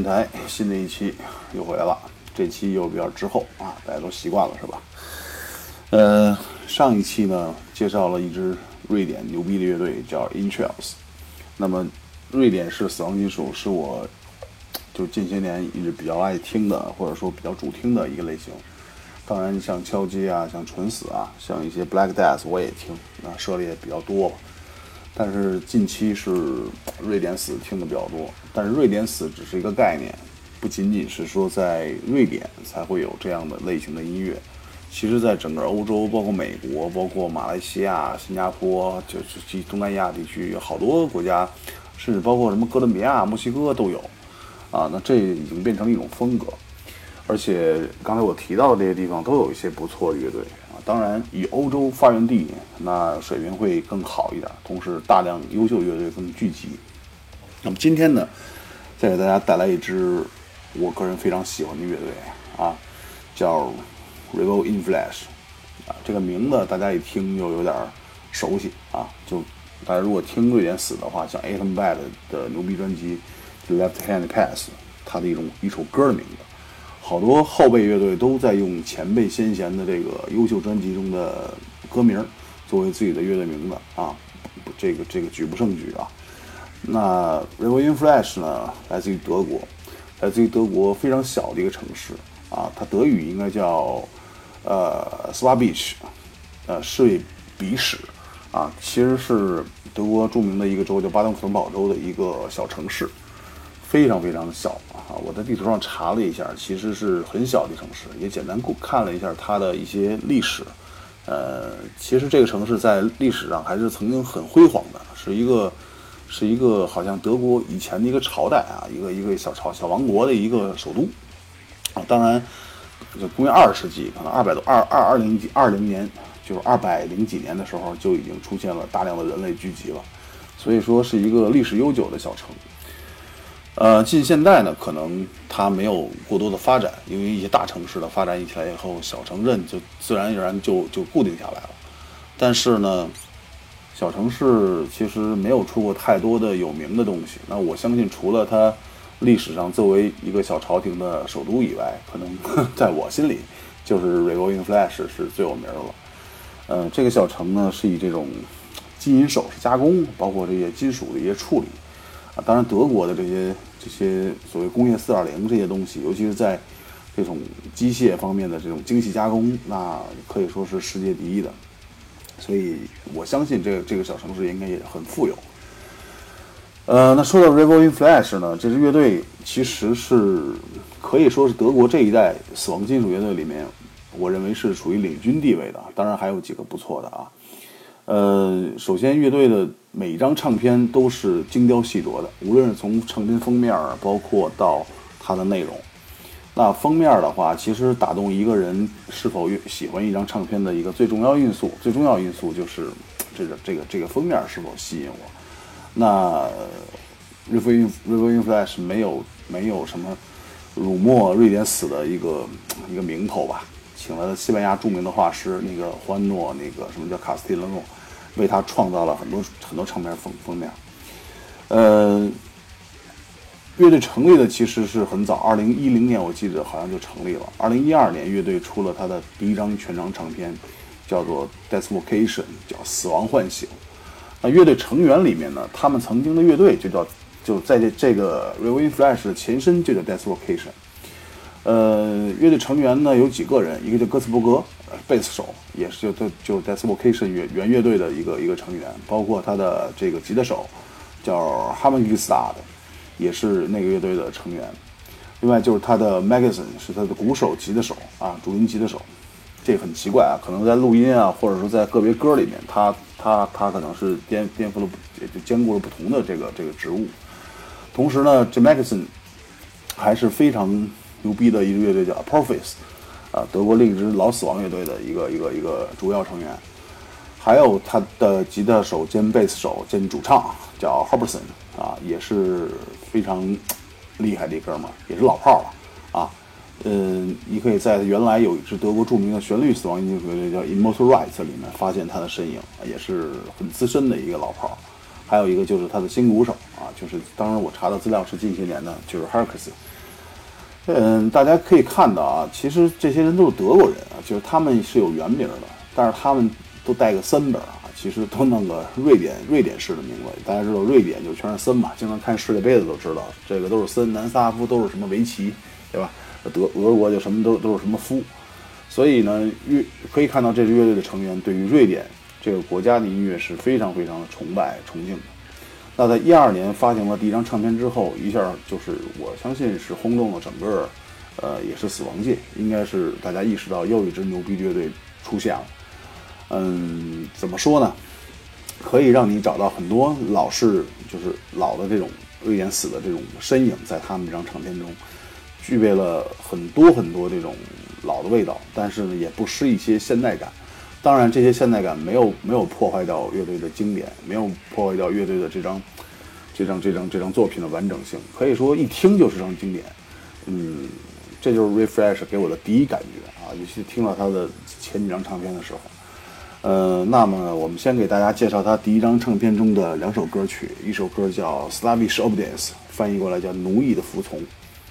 电台新的一期又回来了，这期又比较滞后啊，大家都习惯了是吧？呃，上一期呢介绍了一支瑞典牛逼的乐队叫 Intrails，那么瑞典式死亡金属是我就近些年一直比较爱听的，或者说比较主听的一个类型。当然，像敲击啊，像纯死啊，像一些 Black Death 我也听，那涉猎比较多。但是近期是瑞典死听的比较多，但是瑞典死只是一个概念，不仅仅是说在瑞典才会有这样的类型的音乐，其实在整个欧洲，包括美国，包括马来西亚、新加坡，就是及东南亚地区，有好多国家，甚至包括什么哥伦比亚、墨西哥都有，啊，那这已经变成一种风格，而且刚才我提到的这些地方都有一些不错的乐队。当然，以欧洲发源地，那水平会更好一点，同时大量优秀乐队更聚集。那么今天呢，再给大家带来一支我个人非常喜欢的乐队啊，叫 Revo in Flash 啊，这个名字大家一听就有点熟悉啊。就大家如果听瑞典死的话，像 Atom Bad 的牛逼专辑《Left Hand Pass》，它的一种一首歌的名字。好多后辈乐队都在用前辈先贤的这个优秀专辑中的歌名作为自己的乐队名字啊，这个这个举不胜举啊。那 r e v o l in Flash 呢，来自于德国，来自于德国非常小的一个城市啊，它德语应该叫呃 s w a b i c h 呃，税比什啊，其实是德国著名的一个州叫巴登符腾堡州的一个小城市。非常非常的小啊！我在地图上查了一下，其实是很小的城市，也简单看了一下它的一些历史。呃，其实这个城市在历史上还是曾经很辉煌的，是一个是一个好像德国以前的一个朝代啊，一个一个小朝小王国的一个首都啊。当然，就公元二世纪，可能二百多二二二零几二零年，就是二百零几年的时候，就已经出现了大量的人类聚集了，所以说是一个历史悠久的小城。呃，近现代呢，可能它没有过多的发展，因为一些大城市的发展起来以后，小城镇就自然而然就就固定下来了。但是呢，小城市其实没有出过太多的有名的东西。那我相信，除了它历史上作为一个小朝廷的首都以外，可能 在我心里就是 r e v o l i n g Flash 是最有名的了。嗯，这个小城呢，是以这种金银首饰加工，包括这些金属的一些处理当然德国的这些。这些所谓工业四点零这些东西，尤其是在这种机械方面的这种精细加工，那可以说是世界第一的。所以我相信这个这个小城市应该也很富有。呃，那说到 r e v o l in Flash 呢，这支乐队其实是可以说是德国这一代死亡金属乐队里面，我认为是属于领军地位的。当然还有几个不错的啊。呃，首先乐队的。每一张唱片都是精雕细琢的，无论是从唱片封面，包括到它的内容。那封面的话，其实打动一个人是否喜欢一张唱片的一个最重要因素，最重要因素就是这个这个这个封面是否吸引我。那 Reveling Reveling Flash 没有没有什么辱没瑞典死的一个一个名头吧？请来了西班牙著名的画师那个欢诺，那个什么叫卡斯蒂伦诺。为他创造了很多很多唱片封封面，呃，乐队成立的其实是很早，二零一零年我记得好像就成立了。二零一二年乐队出了他的第一张全长唱片，叫做《Death Vocation》，叫《死亡唤醒》。那乐队成员里面呢，他们曾经的乐队就叫就在这这个 r e v i n Flash 的前身就叫《Death Vocation》。呃，乐队成员呢有几个人，一个叫哥斯伯格。贝斯手也是就就就 Death Vocation 原原乐队的一个一个成员，包括他的这个吉他手叫 Hammergistad，也是那个乐队的成员。另外就是他的 Magazine 是他的鼓手、吉他手啊，主音吉他手。这很奇怪啊，可能在录音啊，或者说在个别歌里面，他他他可能是颠颠覆了，也就兼顾了不同的这个这个职务。同时呢，这 Magazine 还是非常牛逼的一支乐队叫 Apophis。啊，德国另一支老死亡乐队的一个一个一个主要成员，还有他的吉他手兼贝斯手兼主唱叫 Herberson，啊，也是非常厉害的一哥们儿，也是老炮了啊。嗯，你可以在原来有一支德国著名的旋律死亡音乐乐队叫 Immortal Rights 里面发现他的身影，也是很资深的一个老炮。还有一个就是他的新鼓手啊，就是当时我查的资料是近些年的，就是 h e r k s 嗯，大家可以看到啊，其实这些人都是德国人啊，就是他们是有原名的，但是他们都带个森本啊，其实都弄个瑞典瑞典式的名字。大家知道瑞典就全是森嘛，经常看世界杯的都知道，这个都是森，南斯拉夫都是什么维奇，对吧？德俄国就什么都都是什么夫，所以呢，乐可以看到这支乐队的成员对于瑞典。这个国家的音乐是非常非常的崇拜崇敬的。那在一二年发行了第一张唱片之后，一下就是我相信是轰动了整个，呃，也是死亡界，应该是大家意识到又一支牛逼乐队出现了。嗯，怎么说呢？可以让你找到很多老式，就是老的这种瑞典死的这种身影，在他们这张唱片中，具备了很多很多这种老的味道，但是呢，也不失一些现代感。当然，这些现代感没有没有破坏掉乐队的经典，没有破坏掉乐队的这张这张这张这张作品的完整性。可以说，一听就是张经典。嗯，这就是 Refresh 给我的第一感觉啊，尤其听到他的前几张唱片的时候。呃，那么我们先给大家介绍他第一张唱片中的两首歌曲，一首歌叫《Slavish Obdience》，翻译过来叫“奴役的服从”；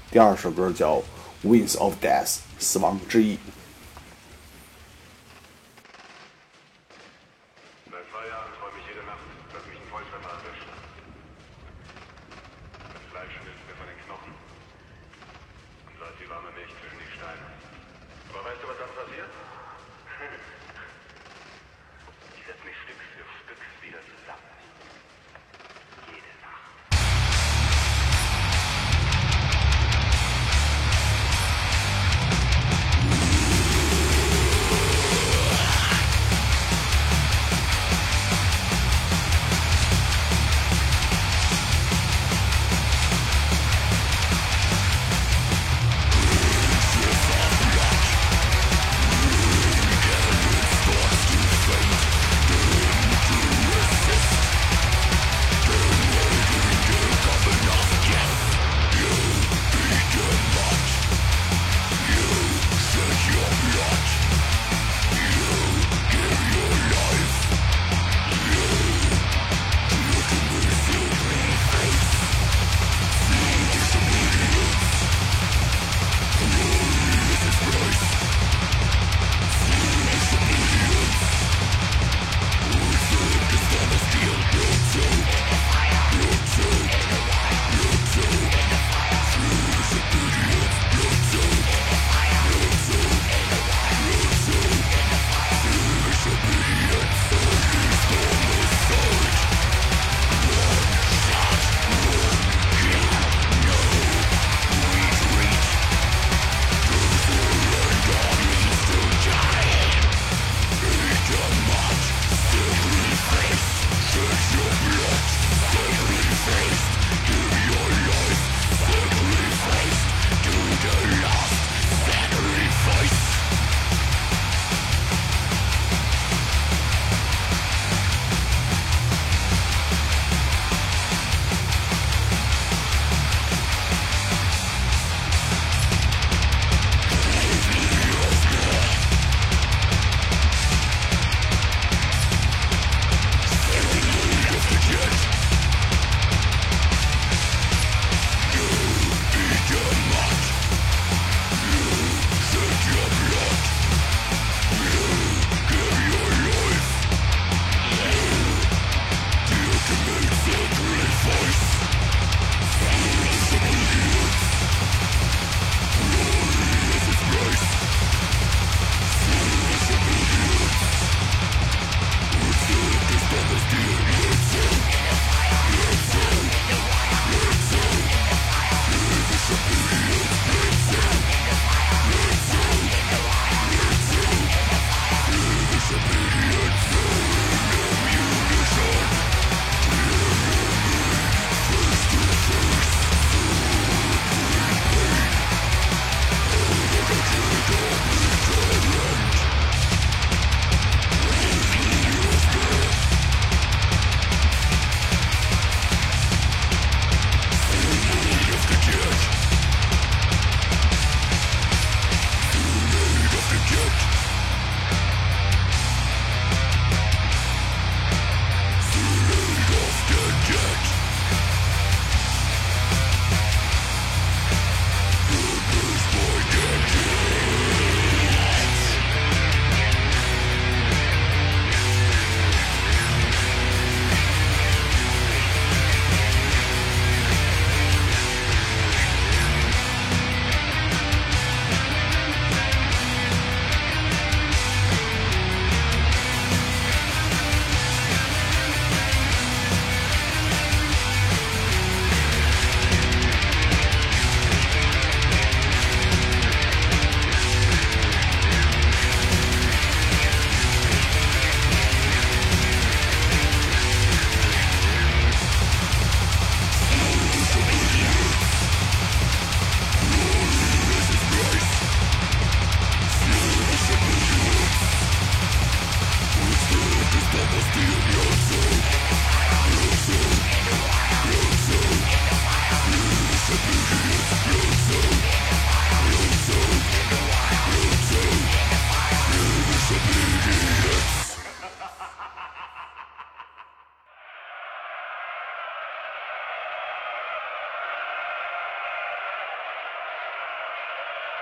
第二首歌叫《Winds of Death》，死亡之翼。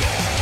那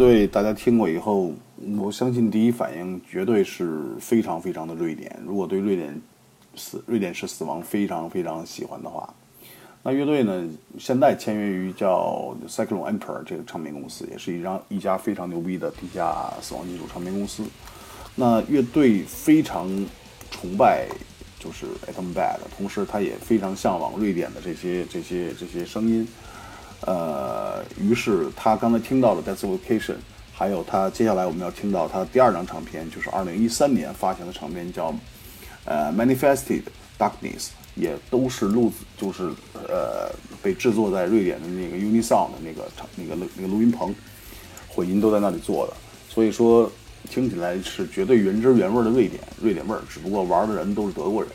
队大家听过以后，我相信第一反应绝对是非常非常的瑞典。如果对瑞典死瑞典式死亡非常非常喜欢的话，那乐队呢现在签约于叫 Cyclone Emperor 这个唱片公司，也是一张一家非常牛逼的地下死亡金属唱片公司。那乐队非常崇拜就是 Atom Bad，同时他也非常向往瑞典的这些这些这些声音。呃，于是他刚才听到了《Death Vacation》，还有他接下来我们要听到他第二张唱片，就是二零一三年发行的唱片，叫呃《Manifested Darkness》，也都是录就是呃被制作在瑞典的那个 Unisound 的那个场那个那个录音棚，混音都在那里做的，所以说听起来是绝对原汁原味的瑞典瑞典味儿，只不过玩的人都是德国人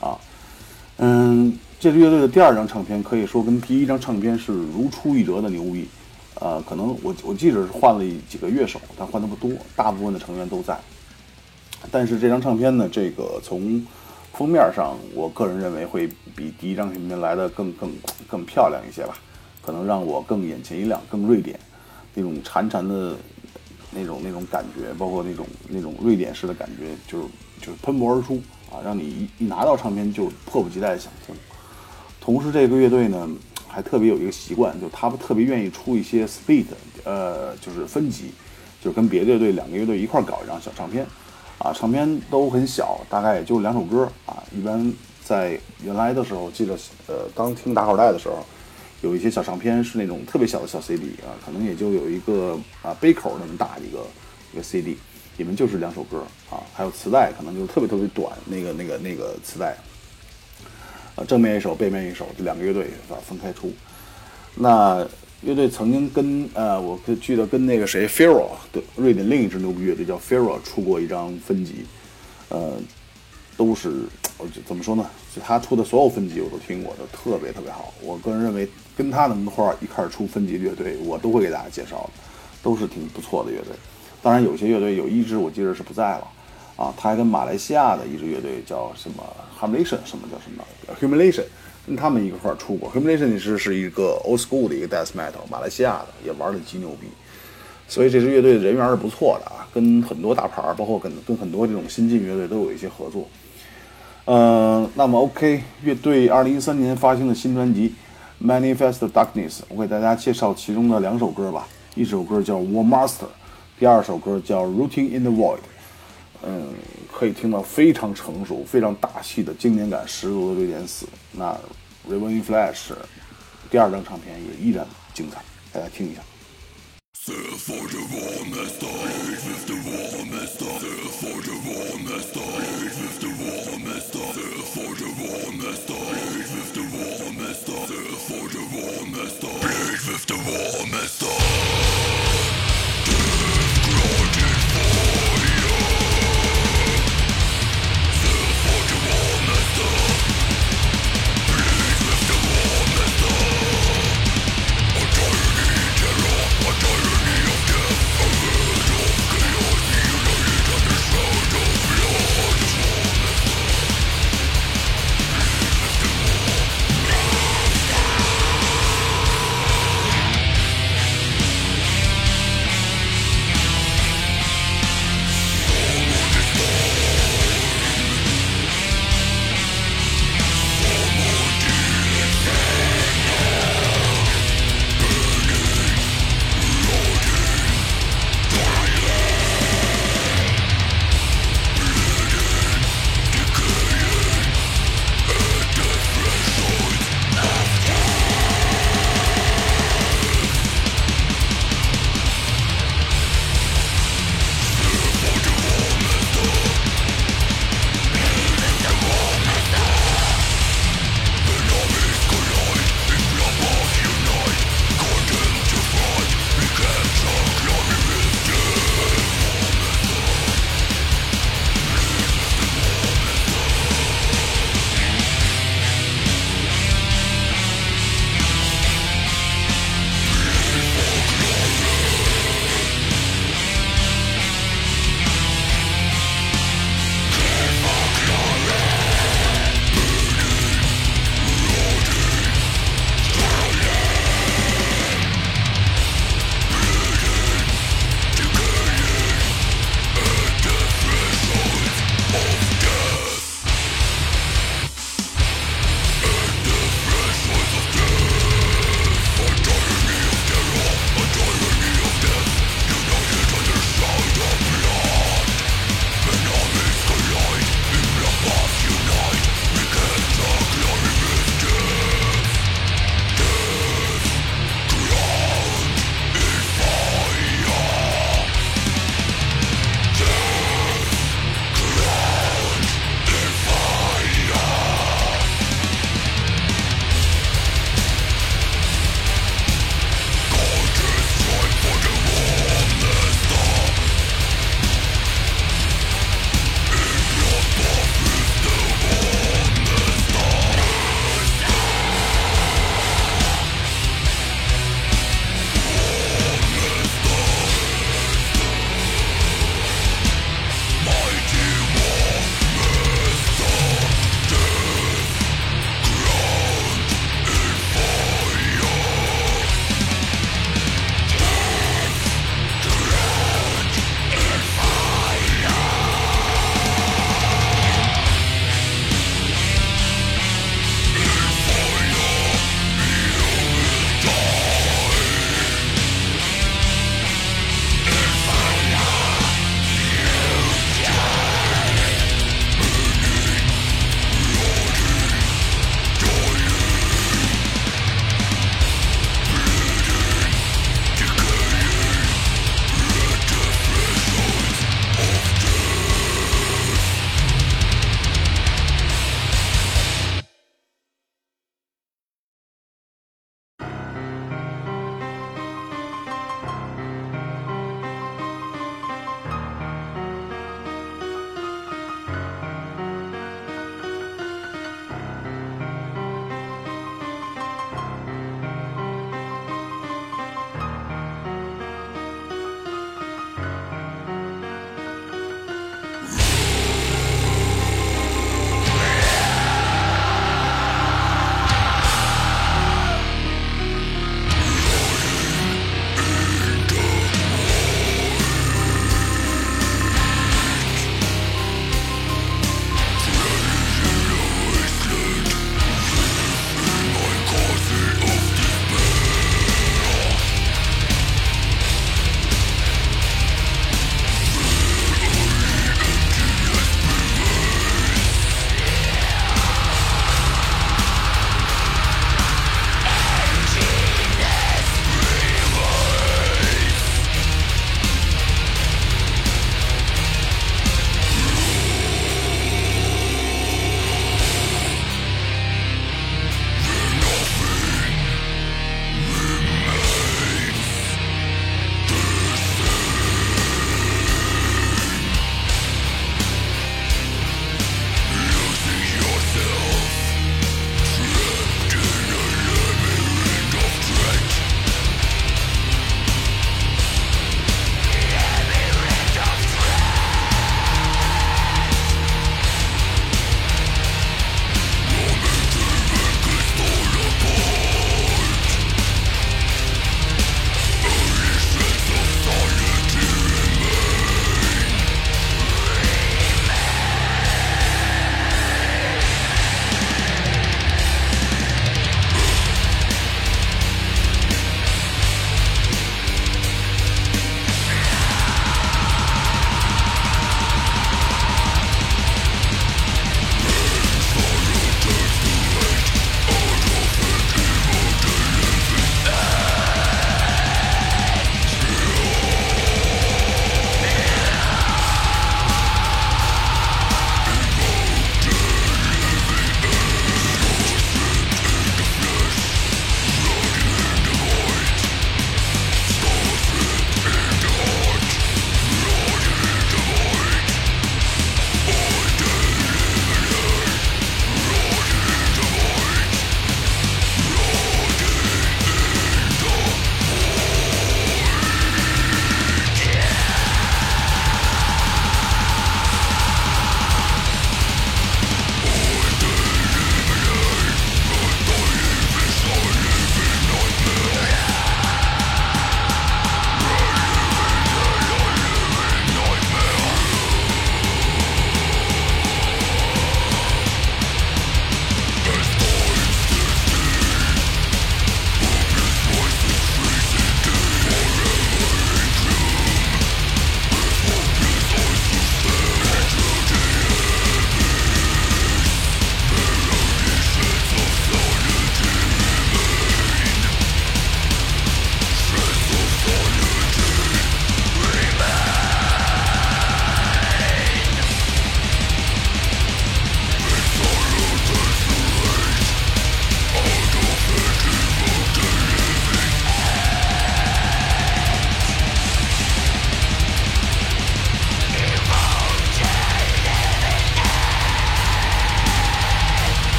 啊，嗯，这支乐队的第二张唱片可以说跟第一张唱片是如出一辙的牛逼。呃，可能我我记着是换了几个乐手，但换的不多，大部分的成员都在。但是这张唱片呢，这个从封面上，我个人认为会比第一张唱片来的更更更漂亮一些吧，可能让我更眼前一亮，更瑞典那种潺潺的那种那种感觉，包括那种那种瑞典式的感觉，就是就是喷薄而出啊，让你一一拿到唱片就迫不及待想听。同时，这个乐队呢。还特别有一个习惯，就他们特别愿意出一些 split，呃，就是分级，就是跟别的乐队两个乐队一块搞一张小唱片，啊，唱片都很小，大概也就两首歌啊。一般在原来的时候，记得呃刚听打口袋的时候，有一些小唱片是那种特别小的小 CD 啊，可能也就有一个啊杯口那么大一个一个 CD，里面就是两首歌啊，还有磁带，可能就特别特别短，那个那个那个磁带。正面一首，背面一首，这两个乐队啊分开出。那乐队曾经跟呃，我记得跟那个谁 f e r o 对，瑞典另一支牛逼乐队叫 f e r o 出过一张分级，呃，都是我怎么说呢？就他出的所有分级我都听过，都特别特别好。我个人认为跟他们一块儿一块儿出分级乐队，我都会给大家介绍的，都是挺不错的乐队。当然有些乐队有一支我记得是不在了。啊，他还跟马来西亚的一支乐队叫什么 Humiliation，什么叫什么 Humiliation，跟他们一块儿出过。Humiliation 是是一个 old school 的一个 death metal，马来西亚的也玩的极牛逼。所以这支乐队的人缘是不错的啊，跟很多大牌，包括跟跟很多这种新晋乐队都有一些合作。呃，那么 OK，乐队二零一三年发行的新专辑《Manifest Darkness》，我给大家介绍其中的两首歌吧。一首歌叫《War Master》，第二首歌叫《Rooting in the Void》。嗯，可以听到非常成熟、非常大气的经典感十足的瑞典词。那《Raven Flash》第二张唱片也依然精彩，大家听一下。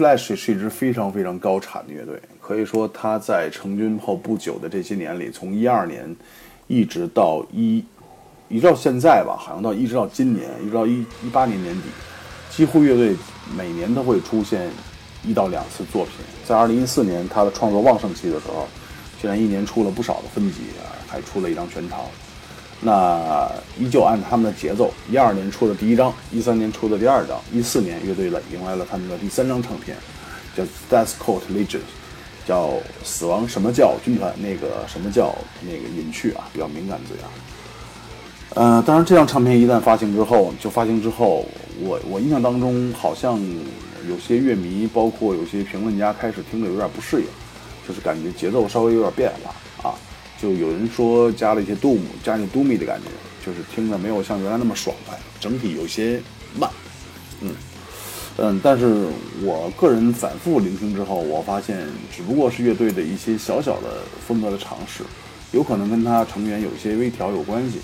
Flash 是一支非常非常高产的乐队，可以说他在成军后不久的这些年里，从一二年一直到一一直到现在吧，好像到一直到今年，一直到一一八年年底，几乎乐队每年都会出现一到两次作品。在二零一四年他的创作旺盛期的时候，竟然一年出了不少的分级，还出了一张全长。那依旧按他们的节奏，一二年出的第一张，一三年出的第二张，一四年乐队了迎来了他们的第三张唱片，叫《Death Court Legends》，叫死亡什么叫军团？那个什么叫那个隐去啊，比较敏感字眼。呃，当然这张唱片一旦发行之后，就发行之后，我我印象当中好像有些乐迷，包括有些评论家开始听着有点不适应，就是感觉节奏稍微有点变了。就有人说加了一些 doom，加进 doom 的感觉，就是听着没有像原来那么爽快，整体有些慢，嗯嗯，但是我个人反复聆听之后，我发现只不过是乐队的一些小小的风格的尝试，有可能跟他成员有一些微调有关系，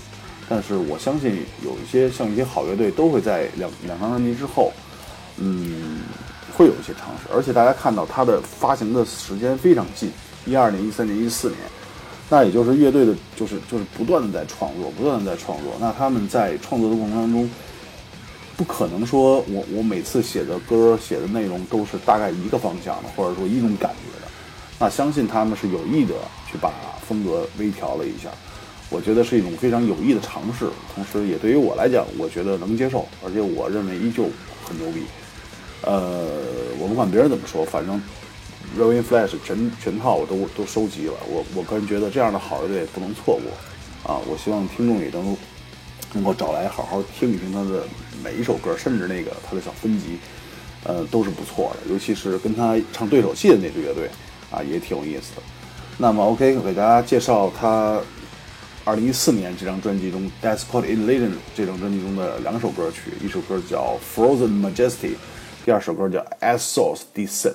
但是我相信有一些像一些好乐队都会在两两张专辑之后，嗯，会有一些尝试，而且大家看到它的发行的时间非常近，一二年、一三年、一四年。那也就是乐队的，就是就是不断的在创作，不断的在创作。那他们在创作的过程当中，不可能说我我每次写的歌写的内容都是大概一个方向的，或者说一种感觉的。那相信他们是有意的去把风格微调了一下，我觉得是一种非常有意的尝试，同时也对于我来讲，我觉得能接受，而且我认为依旧很牛逼。呃，我不管别人怎么说，反正。Rowing Flash 全全套我都都收集了，我我个人觉得这样的好乐队不能错过，啊，我希望听众也能能够找来好好听一听他的每一首歌，甚至那个他的小分集，呃，都是不错的，尤其是跟他唱对手戏的那支乐队，啊，也挺有意思的。那么 OK，给大家介绍他2014年这张专辑中《Despot in Legend》这张专辑中的两首歌曲，一首歌叫《Frozen Majesty》，第二首歌叫《As Source Descent》。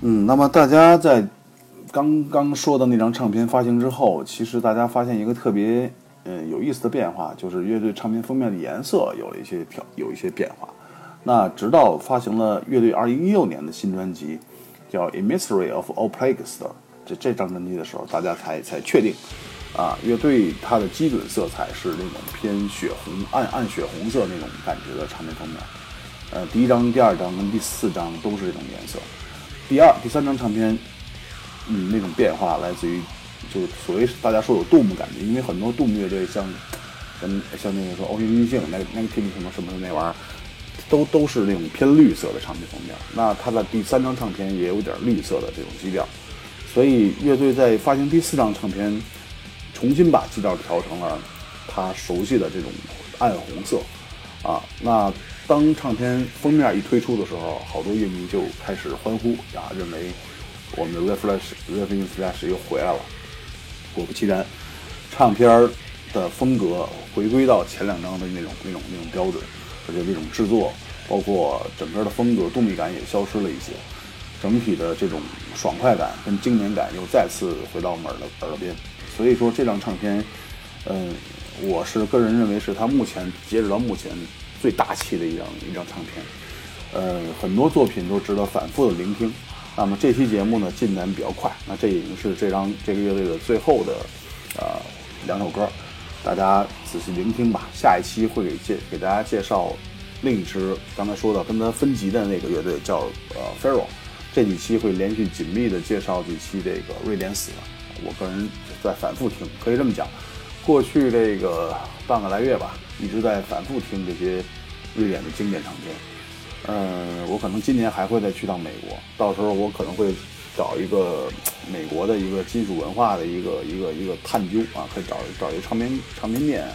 嗯，那么大家在刚刚说的那张唱片发行之后，其实大家发现一个特别嗯有意思的变化，就是乐队唱片封面的颜色有了一些调，有一些变化。那直到发行了乐队二零一六年的新专辑，叫《A Mystery of All Plagues》的这这张专辑的时候，大家才才确定，啊，乐队它的基准色彩是那种偏血红、暗暗血红色那种感觉的唱片封面。呃，第一张、第二张跟第四张都是这种颜色。第二、第三张唱片，嗯，那种变化来自于，就所谓大家说有杜牧感觉，因为很多杜牧乐队像，跟像那个说欧阳玉性那那个听什么什么的那玩意儿，都都是那种偏绿色的唱片封面。那他的第三张唱片也有点绿色的这种基调，所以乐队在发行第四张唱片，重新把基调调成了他熟悉的这种暗红色啊。那当唱片封面一推出的时候，好多乐迷就开始欢呼啊，认为我们的 Red Flash Red Flash 又回来了。果不其然，唱片的风格回归到前两张的那种那种那种标准，而且这种制作，包括整个的风格动力感也消失了一些，整体的这种爽快感跟经典感又再次回到我们耳朵耳边。所以说这张唱片，嗯，我是个人认为是他目前截止到目前最大气的一张一张唱片。呃，很多作品都值得反复的聆听。那么这期节目呢进展比较快，那这已经是这张这个乐队的最后的呃两首歌。大家仔细聆听吧，下一期会给介给大家介绍另一支刚才说的跟他分级的那个乐队，叫呃 f a r o 这几期会连续紧密的介绍几期这个瑞典死了。我个人在反复听，可以这么讲，过去这个半个来月吧，一直在反复听这些瑞典的经典唱片。嗯，我可能今年还会再去趟美国，到时候我可能会。找一个美国的一个金属文化的一个一个一个探究啊，可以找找一个唱片唱片店，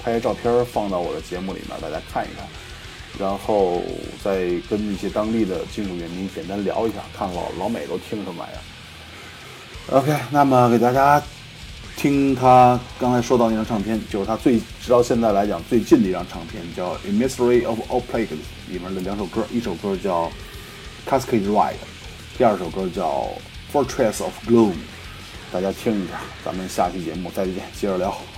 拍些照片放到我的节目里面，大家看一看，然后再跟一些当地的金属乐迷简单聊一下，看老老美都听什么玩意儿。OK，那么给大家听他刚才说到那张唱片，就是他最直到现在来讲最近的一张唱片，叫《A Mystery of All Plague》里面的两首歌，一首歌叫《Cascade Ride》。第二首歌叫《Fortress of Gloom》，大家听一下。咱们下期节目再见，接着聊。